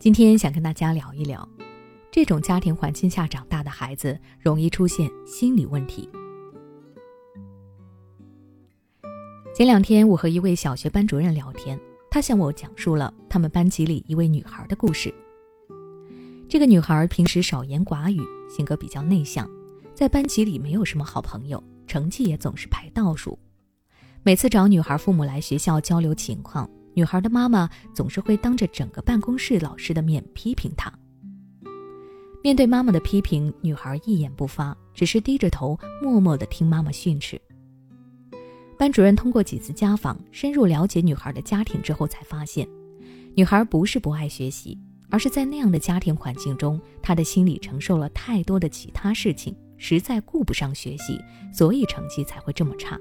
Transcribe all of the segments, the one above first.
今天想跟大家聊一聊，这种家庭环境下长大的孩子容易出现心理问题。前两天我和一位小学班主任聊天，他向我讲述了他们班级里一位女孩的故事。这个女孩平时少言寡语，性格比较内向，在班级里没有什么好朋友，成绩也总是排倒数。每次找女孩父母来学校交流情况。女孩的妈妈总是会当着整个办公室老师的面批评她。面对妈妈的批评，女孩一言不发，只是低着头，默默地听妈妈训斥。班主任通过几次家访，深入了解女孩的家庭之后，才发现，女孩不是不爱学习，而是在那样的家庭环境中，她的心里承受了太多的其他事情，实在顾不上学习，所以成绩才会这么差。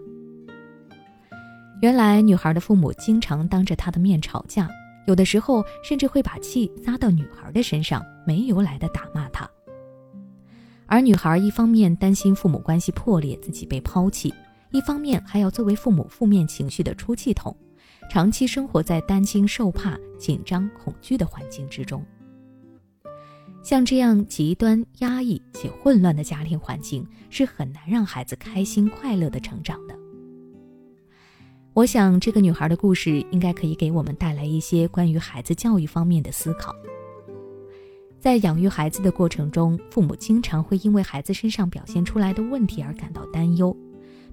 原来女孩的父母经常当着她的面吵架，有的时候甚至会把气撒到女孩的身上，没由来的打骂她。而女孩一方面担心父母关系破裂，自己被抛弃，一方面还要作为父母负面情绪的出气筒，长期生活在担惊受怕、紧张恐惧的环境之中。像这样极端压抑且混乱的家庭环境，是很难让孩子开心快乐的成长的。我想，这个女孩的故事应该可以给我们带来一些关于孩子教育方面的思考。在养育孩子的过程中，父母经常会因为孩子身上表现出来的问题而感到担忧，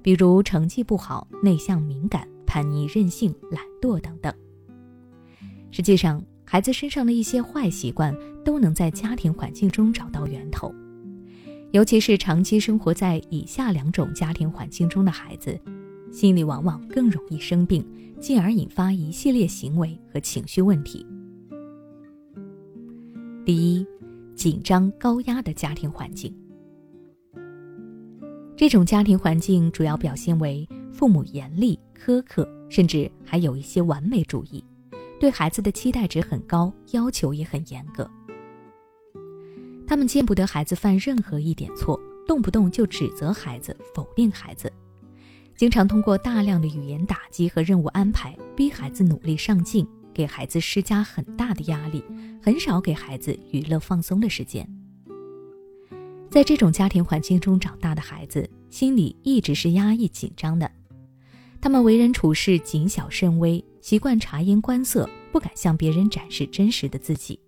比如成绩不好、内向敏感、叛逆任性、懒惰等等。实际上，孩子身上的一些坏习惯都能在家庭环境中找到源头，尤其是长期生活在以下两种家庭环境中的孩子。心里往往更容易生病，进而引发一系列行为和情绪问题。第一，紧张高压的家庭环境。这种家庭环境主要表现为父母严厉苛刻，甚至还有一些完美主义，对孩子的期待值很高，要求也很严格。他们见不得孩子犯任何一点错，动不动就指责孩子，否定孩子。经常通过大量的语言打击和任务安排，逼孩子努力上进，给孩子施加很大的压力，很少给孩子娱乐放松的时间。在这种家庭环境中长大的孩子，心里一直是压抑紧张的，他们为人处事谨小慎微，习惯察言观色，不敢向别人展示真实的自己。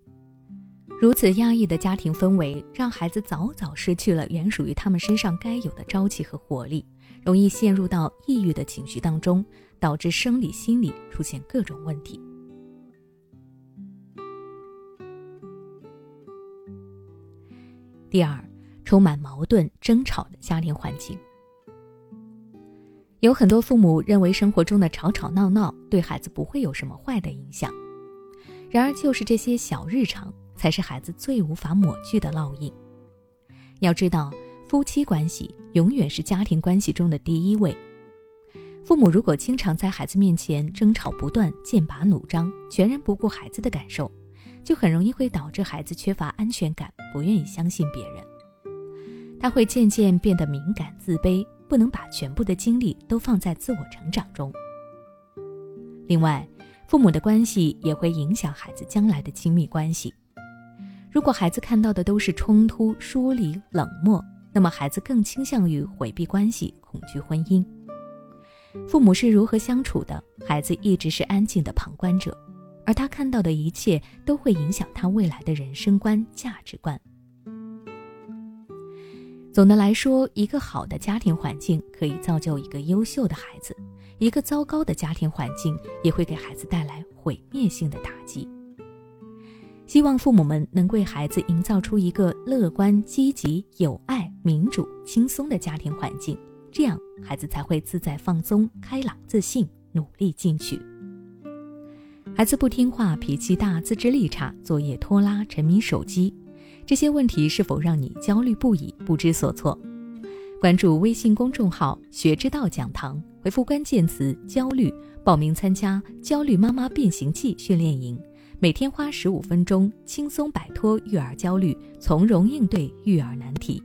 如此压抑的家庭氛围，让孩子早早失去了原属于他们身上该有的朝气和活力。容易陷入到抑郁的情绪当中，导致生理、心理出现各种问题。第二，充满矛盾、争吵的家庭环境，有很多父母认为生活中的吵吵闹闹对孩子不会有什么坏的影响，然而就是这些小日常才是孩子最无法抹去的烙印。要知道。夫妻关系永远是家庭关系中的第一位。父母如果经常在孩子面前争吵不断、剑拔弩张，全然不顾孩子的感受，就很容易会导致孩子缺乏安全感，不愿意相信别人。他会渐渐变得敏感、自卑，不能把全部的精力都放在自我成长中。另外，父母的关系也会影响孩子将来的亲密关系。如果孩子看到的都是冲突、疏离、冷漠，那么孩子更倾向于回避关系，恐惧婚姻。父母是如何相处的，孩子一直是安静的旁观者，而他看到的一切都会影响他未来的人生观、价值观。总的来说，一个好的家庭环境可以造就一个优秀的孩子，一个糟糕的家庭环境也会给孩子带来毁灭性的打击。希望父母们能为孩子营造出一个乐观、积极、有爱、民主、轻松的家庭环境，这样孩子才会自在放松、开朗自信、努力进取。孩子不听话、脾气大、自制力差、作业拖拉、沉迷手机，这些问题是否让你焦虑不已、不知所措？关注微信公众号“学之道讲堂”，回复关键词“焦虑”，报名参加“焦虑妈妈变形记”训练营。每天花十五分钟，轻松摆脱育儿焦虑，从容应对育儿难题。